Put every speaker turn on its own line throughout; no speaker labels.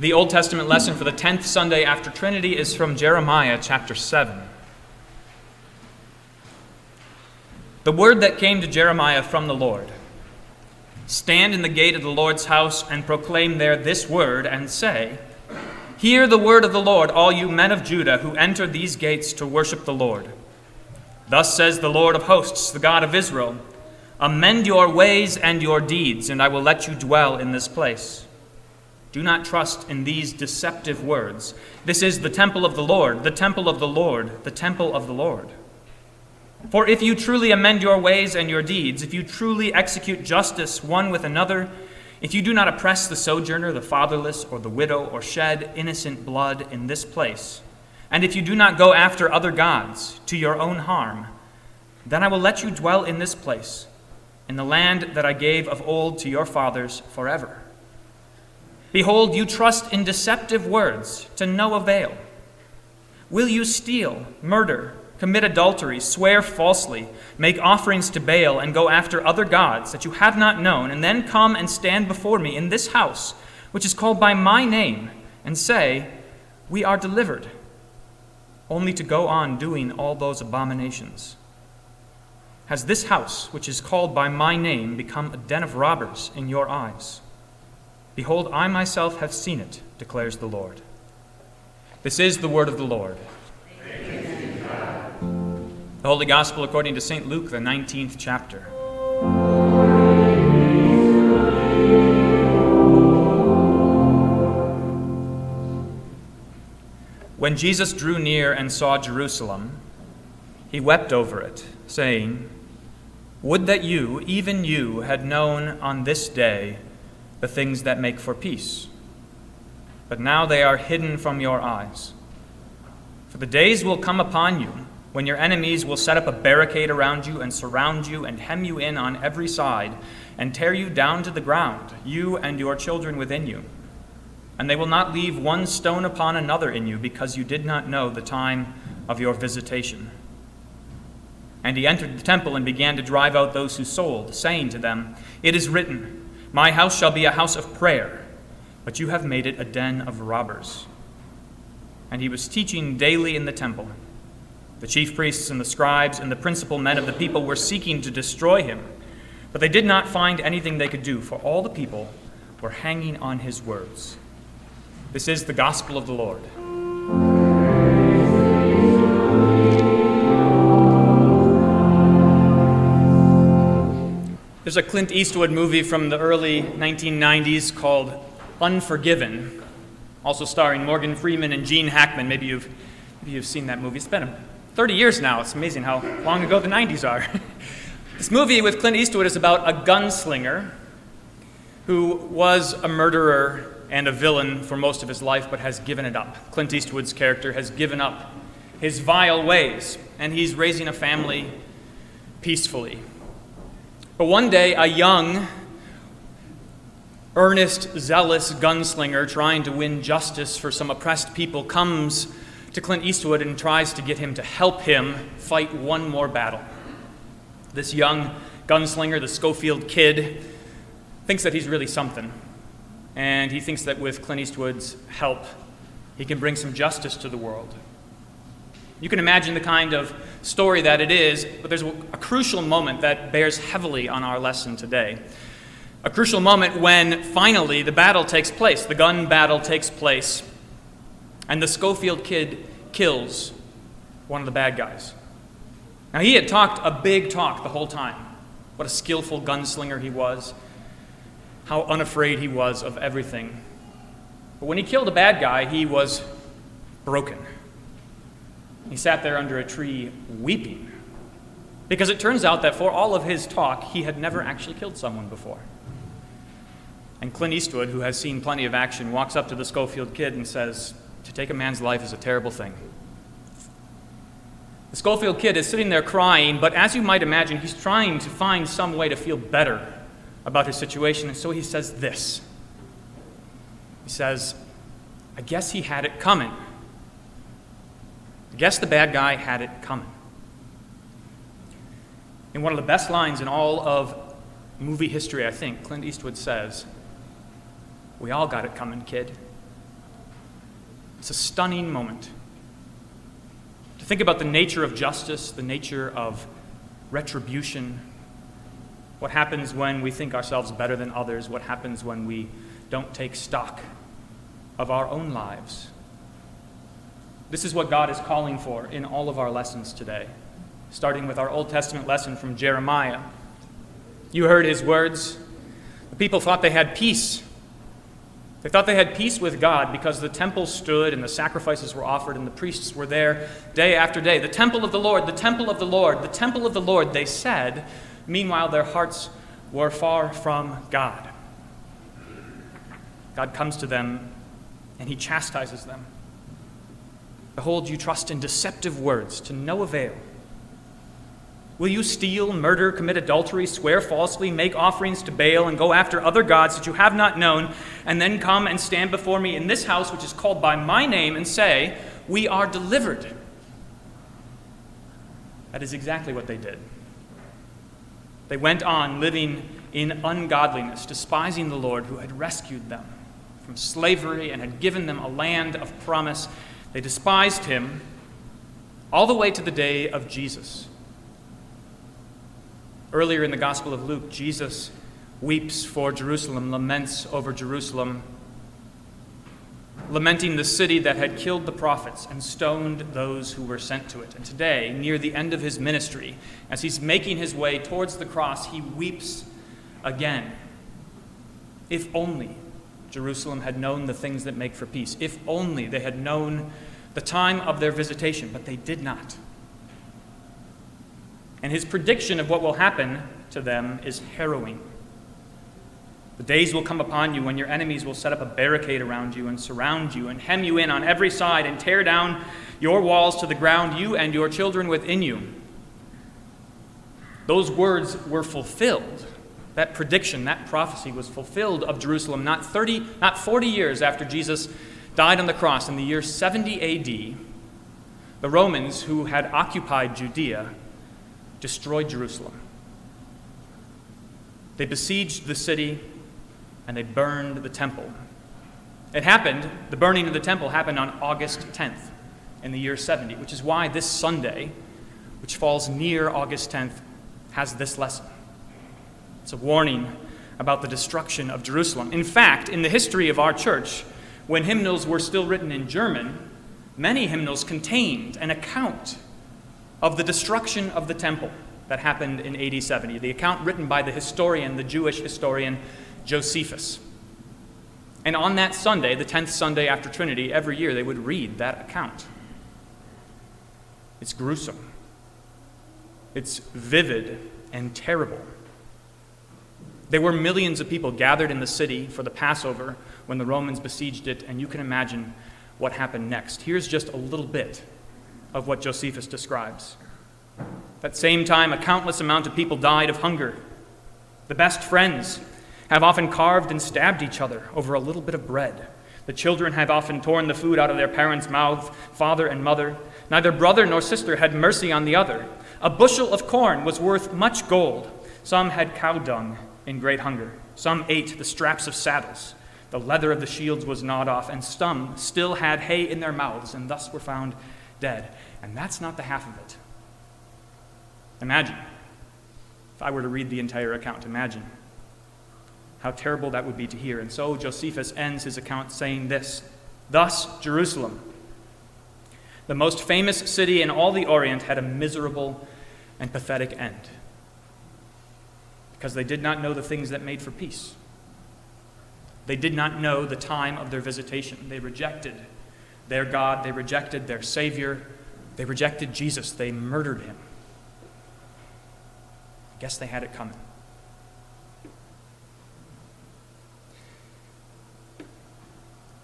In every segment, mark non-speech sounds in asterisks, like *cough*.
The Old Testament lesson for the 10th Sunday after Trinity is from Jeremiah chapter 7. The word that came to Jeremiah from the Lord Stand in the gate of the Lord's house and proclaim there this word, and say, Hear the word of the Lord, all you men of Judah who enter these gates to worship the Lord. Thus says the Lord of hosts, the God of Israel Amend your ways and your deeds, and I will let you dwell in this place. Do not trust in these deceptive words. This is the temple of the Lord, the temple of the Lord, the temple of the Lord. For if you truly amend your ways and your deeds, if you truly execute justice one with another, if you do not oppress the sojourner, the fatherless, or the widow, or shed innocent blood in this place, and if you do not go after other gods to your own harm, then I will let you dwell in this place, in the land that I gave of old to your fathers forever. Behold, you trust in deceptive words to no avail. Will you steal, murder, commit adultery, swear falsely, make offerings to Baal, and go after other gods that you have not known, and then come and stand before me in this house, which is called by my name, and say, We are delivered, only to go on doing all those abominations? Has this house, which is called by my name, become a den of robbers in your eyes? Behold, I myself have seen it, declares the Lord. This is the word of the Lord. The Holy Gospel according to St. Luke, the 19th chapter. When Jesus drew near and saw Jerusalem, he wept over it, saying, Would that you, even you, had known on this day the things that make for peace. But now they are hidden from your eyes. For the days will come upon you when your enemies will set up a barricade around you and surround you and hem you in on every side and tear you down to the ground, you and your children within you. And they will not leave one stone upon another in you because you did not know the time of your visitation. And he entered the temple and began to drive out those who sold, saying to them, It is written, My house shall be a house of prayer, but you have made it a den of robbers. And he was teaching daily in the temple. The chief priests and the scribes and the principal men of the people were seeking to destroy him, but they did not find anything they could do, for all the people were hanging on his words. This is the gospel of the Lord. There's a Clint Eastwood movie from the early 1990s called Unforgiven, also starring Morgan Freeman and Gene Hackman. Maybe you've, maybe you've seen that movie. It's been 30 years now. It's amazing how long ago the 90s are. *laughs* this movie with Clint Eastwood is about a gunslinger who was a murderer and a villain for most of his life, but has given it up. Clint Eastwood's character has given up his vile ways, and he's raising a family peacefully. But one day, a young, earnest, zealous gunslinger trying to win justice for some oppressed people comes to Clint Eastwood and tries to get him to help him fight one more battle. This young gunslinger, the Schofield kid, thinks that he's really something. And he thinks that with Clint Eastwood's help, he can bring some justice to the world. You can imagine the kind of story that it is, but there's a crucial moment that bears heavily on our lesson today. A crucial moment when finally the battle takes place, the gun battle takes place, and the Schofield kid kills one of the bad guys. Now, he had talked a big talk the whole time. What a skillful gunslinger he was, how unafraid he was of everything. But when he killed a bad guy, he was broken. He sat there under a tree weeping because it turns out that for all of his talk, he had never actually killed someone before. And Clint Eastwood, who has seen plenty of action, walks up to the Schofield kid and says, to take a man's life is a terrible thing. The Schofield kid is sitting there crying, but as you might imagine, he's trying to find some way to feel better about his situation, and so he says this. He says, I guess he had it coming. Guess the bad guy had it coming. In one of the best lines in all of movie history, I think, Clint Eastwood says, We all got it coming, kid. It's a stunning moment. To think about the nature of justice, the nature of retribution, what happens when we think ourselves better than others, what happens when we don't take stock of our own lives. This is what God is calling for in all of our lessons today, starting with our Old Testament lesson from Jeremiah. You heard his words. The people thought they had peace. They thought they had peace with God because the temple stood and the sacrifices were offered and the priests were there day after day. The temple of the Lord, the temple of the Lord, the temple of the Lord, they said. Meanwhile, their hearts were far from God. God comes to them and he chastises them. Behold, you trust in deceptive words to no avail. Will you steal, murder, commit adultery, swear falsely, make offerings to Baal, and go after other gods that you have not known, and then come and stand before me in this house which is called by my name and say, We are delivered? That is exactly what they did. They went on living in ungodliness, despising the Lord who had rescued them from slavery and had given them a land of promise. They despised him all the way to the day of Jesus. Earlier in the Gospel of Luke, Jesus weeps for Jerusalem, laments over Jerusalem, lamenting the city that had killed the prophets and stoned those who were sent to it. And today, near the end of his ministry, as he's making his way towards the cross, he weeps again. If only Jerusalem had known the things that make for peace. If only they had known the time of their visitation, but they did not. And his prediction of what will happen to them is harrowing. The days will come upon you when your enemies will set up a barricade around you and surround you and hem you in on every side and tear down your walls to the ground, you and your children within you. Those words were fulfilled that prediction, that prophecy was fulfilled of Jerusalem not 30, not 40 years after Jesus died on the cross in the year 70 AD. The Romans who had occupied Judea destroyed Jerusalem. They besieged the city and they burned the temple. It happened, the burning of the temple happened on August 10th in the year 70, which is why this Sunday, which falls near August 10th, has this lesson. It's a warning about the destruction of Jerusalem. In fact, in the history of our church, when hymnals were still written in German, many hymnals contained an account of the destruction of the temple that happened in AD 70, the account written by the historian, the Jewish historian Josephus. And on that Sunday, the 10th Sunday after Trinity, every year they would read that account. It's gruesome, it's vivid and terrible. There were millions of people gathered in the city for the Passover when the Romans besieged it, and you can imagine what happened next. Here's just a little bit of what Josephus describes. That same time, a countless amount of people died of hunger. The best friends have often carved and stabbed each other over a little bit of bread. The children have often torn the food out of their parents' mouths, father and mother. Neither brother nor sister had mercy on the other. A bushel of corn was worth much gold. Some had cow dung in great hunger. Some ate the straps of saddles. The leather of the shields was gnawed off, and some still had hay in their mouths, and thus were found dead. And that's not the half of it. Imagine, if I were to read the entire account, imagine how terrible that would be to hear. And so Josephus ends his account saying this Thus, Jerusalem, the most famous city in all the Orient, had a miserable and pathetic end because they did not know the things that made for peace. They did not know the time of their visitation. They rejected their God, they rejected their Savior, they rejected Jesus, they murdered him. I guess they had it coming.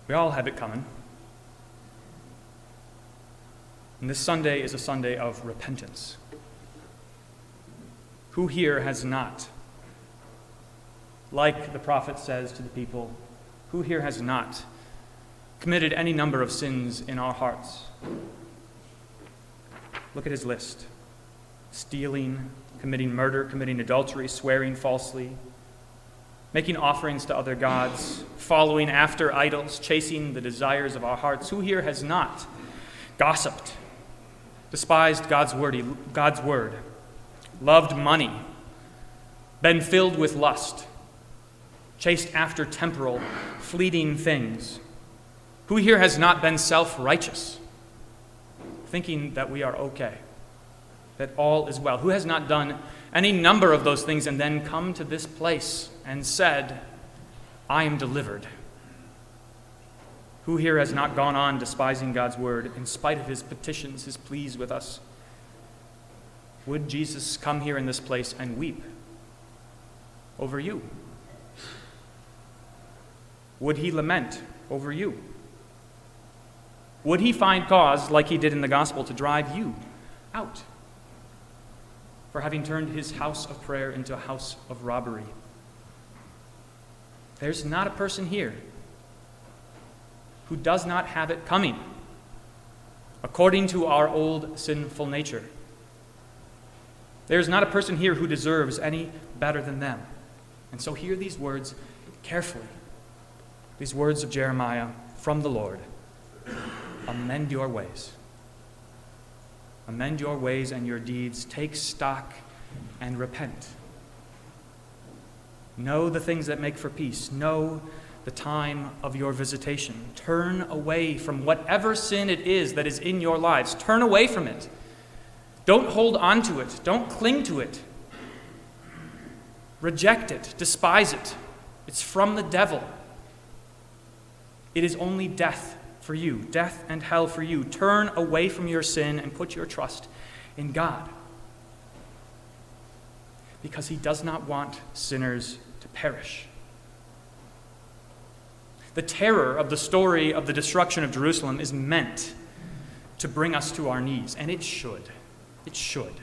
We all have it coming. And this Sunday is a Sunday of repentance. Who here has not like the prophet says to the people, Who here has not committed any number of sins in our hearts? Look at his list stealing, committing murder, committing adultery, swearing falsely, making offerings to other gods, following after idols, chasing the desires of our hearts. Who here has not gossiped, despised God's word, God's word, loved money, been filled with lust, chased after temporal, fleeting things? Who here has not been self righteous, thinking that we are okay, that all is well? Who has not done any number of those things and then come to this place and said, I am delivered? Who here has not gone on despising God's word in spite of his petitions, his pleas with us? Would Jesus come here in this place and weep over you? Would he lament over you? Would he find cause, like he did in the gospel, to drive you out for having turned his house of prayer into a house of robbery? There's not a person here who does not have it coming according to our old sinful nature. There's not a person here who deserves any better than them. And so hear these words carefully. These words of Jeremiah from the Lord Amend your ways. Amend your ways and your deeds. Take stock and repent. Know the things that make for peace. Know the time of your visitation. Turn away from whatever sin it is that is in your lives. Turn away from it. Don't hold on to it. Don't cling to it. Reject it. Despise it. It's from the devil. It is only death for you, death and hell for you. Turn away from your sin and put your trust in God. Because he does not want sinners to perish. The terror of the story of the destruction of Jerusalem is meant to bring us to our knees, and it should. It should.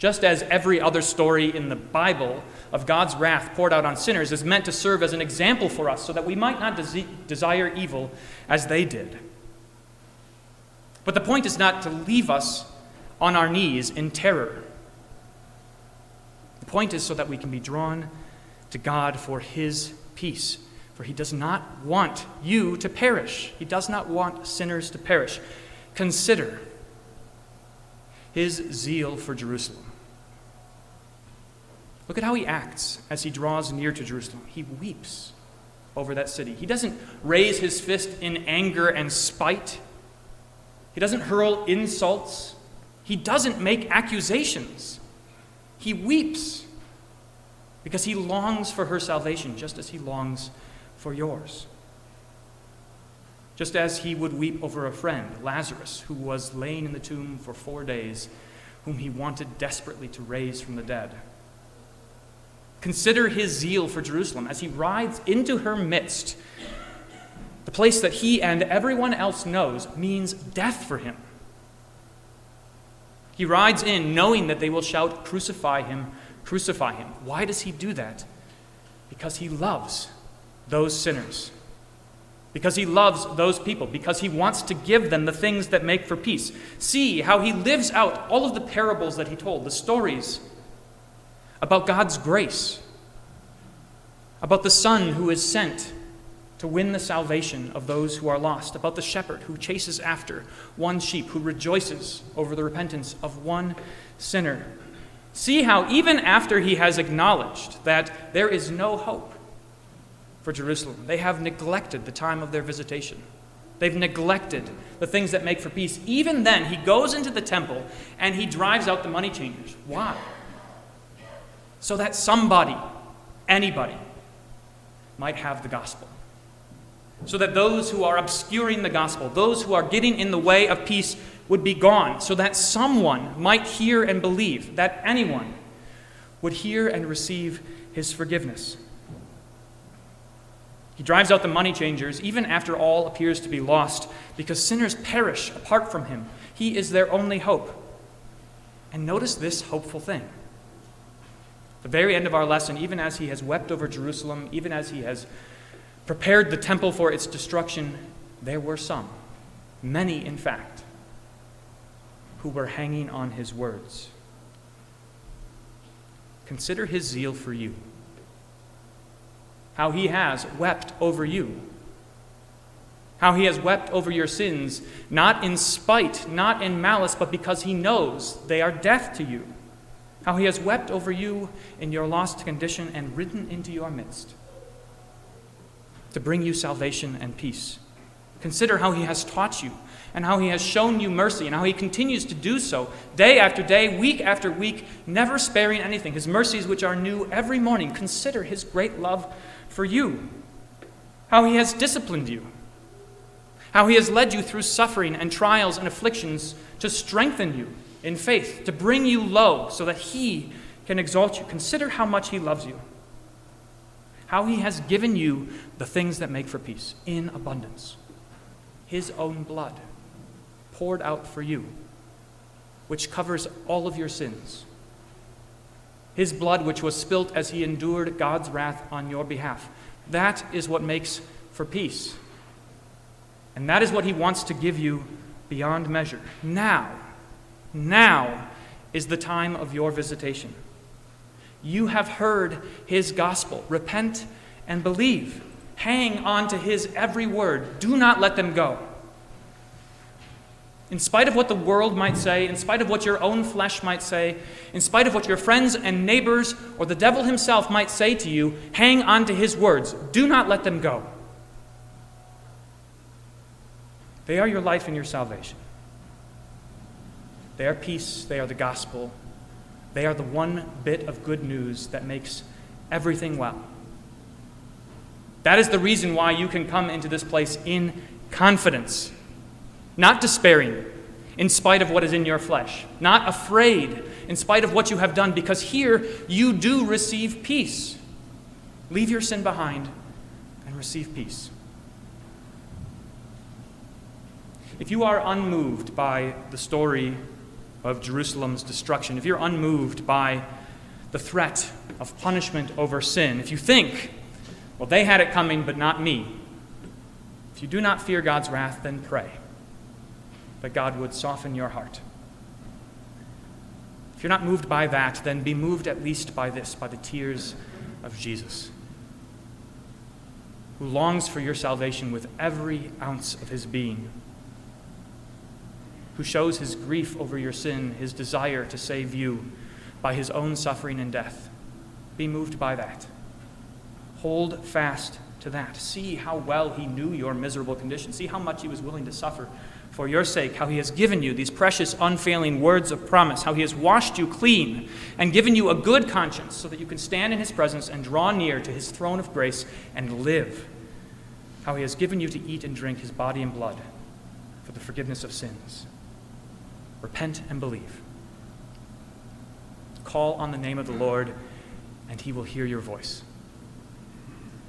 Just as every other story in the Bible of God's wrath poured out on sinners is meant to serve as an example for us so that we might not des- desire evil as they did. But the point is not to leave us on our knees in terror. The point is so that we can be drawn to God for His peace for he does not want you to perish. He does not want sinners to perish. Consider his zeal for Jerusalem. Look at how he acts as he draws near to Jerusalem. He weeps over that city. He doesn't raise his fist in anger and spite, he doesn't hurl insults, he doesn't make accusations. He weeps because he longs for her salvation just as he longs for yours. Just as he would weep over a friend, Lazarus, who was laying in the tomb for four days, whom he wanted desperately to raise from the dead. Consider his zeal for Jerusalem as he rides into her midst. The place that he and everyone else knows means death for him. He rides in knowing that they will shout, Crucify him, crucify him. Why does he do that? Because he loves those sinners. Because he loves those people, because he wants to give them the things that make for peace. See how he lives out all of the parables that he told, the stories about God's grace, about the Son who is sent to win the salvation of those who are lost, about the shepherd who chases after one sheep, who rejoices over the repentance of one sinner. See how, even after he has acknowledged that there is no hope, for Jerusalem. They have neglected the time of their visitation. They've neglected the things that make for peace. Even then, he goes into the temple and he drives out the money changers. Why? So that somebody, anybody, might have the gospel. So that those who are obscuring the gospel, those who are getting in the way of peace, would be gone. So that someone might hear and believe, that anyone would hear and receive his forgiveness. He drives out the money changers even after all appears to be lost, because sinners perish apart from him. He is their only hope. And notice this hopeful thing. The very end of our lesson, even as he has wept over Jerusalem, even as he has prepared the temple for its destruction, there were some, many in fact, who were hanging on his words. Consider his zeal for you how he has wept over you. How he has wept over your sins, not in spite, not in malice, but because he knows they are death to you. How he has wept over you in your lost condition and ridden into your midst to bring you salvation and peace. Consider how he has taught you and how he has shown you mercy and how he continues to do so day after day, week after week, never sparing anything. His mercies, which are new every morning. Consider his great love for you, how he has disciplined you, how he has led you through suffering and trials and afflictions to strengthen you in faith, to bring you low so that he can exalt you. Consider how much he loves you, how he has given you the things that make for peace in abundance his own blood poured out for you, which covers all of your sins. His blood, which was spilt as he endured God's wrath on your behalf. That is what makes for peace. And that is what he wants to give you beyond measure. Now, now is the time of your visitation. You have heard his gospel. Repent and believe. Hang on to his every word. Do not let them go. In spite of what the world might say, in spite of what your own flesh might say, in spite of what your friends and neighbors or the devil himself might say to you, hang on to his words. Do not let them go. They are your life and your salvation. They are peace, they are the gospel, they are the one bit of good news that makes everything well. That is the reason why you can come into this place in confidence, not despairing in spite of what is in your flesh, not afraid in spite of what you have done, because here you do receive peace. Leave your sin behind and receive peace. If you are unmoved by the story of Jerusalem's destruction, if you're unmoved by the threat of punishment over sin, if you think well, they had it coming, but not me. If you do not fear God's wrath, then pray that God would soften your heart. If you're not moved by that, then be moved at least by this, by the tears of Jesus, who longs for your salvation with every ounce of his being, who shows his grief over your sin, his desire to save you by his own suffering and death. Be moved by that. Hold fast to that. See how well he knew your miserable condition. See how much he was willing to suffer for your sake, how he has given you these precious, unfailing words of promise, how he has washed you clean and given you a good conscience so that you can stand in his presence and draw near to his throne of grace and live. How he has given you to eat and drink his body and blood for the forgiveness of sins. Repent and believe. Call on the name of the Lord, and he will hear your voice.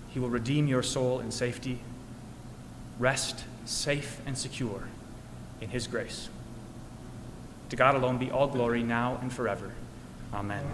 He will redeem your soul in safety. Rest safe and secure in His grace. To God alone be all glory now and forever. Amen.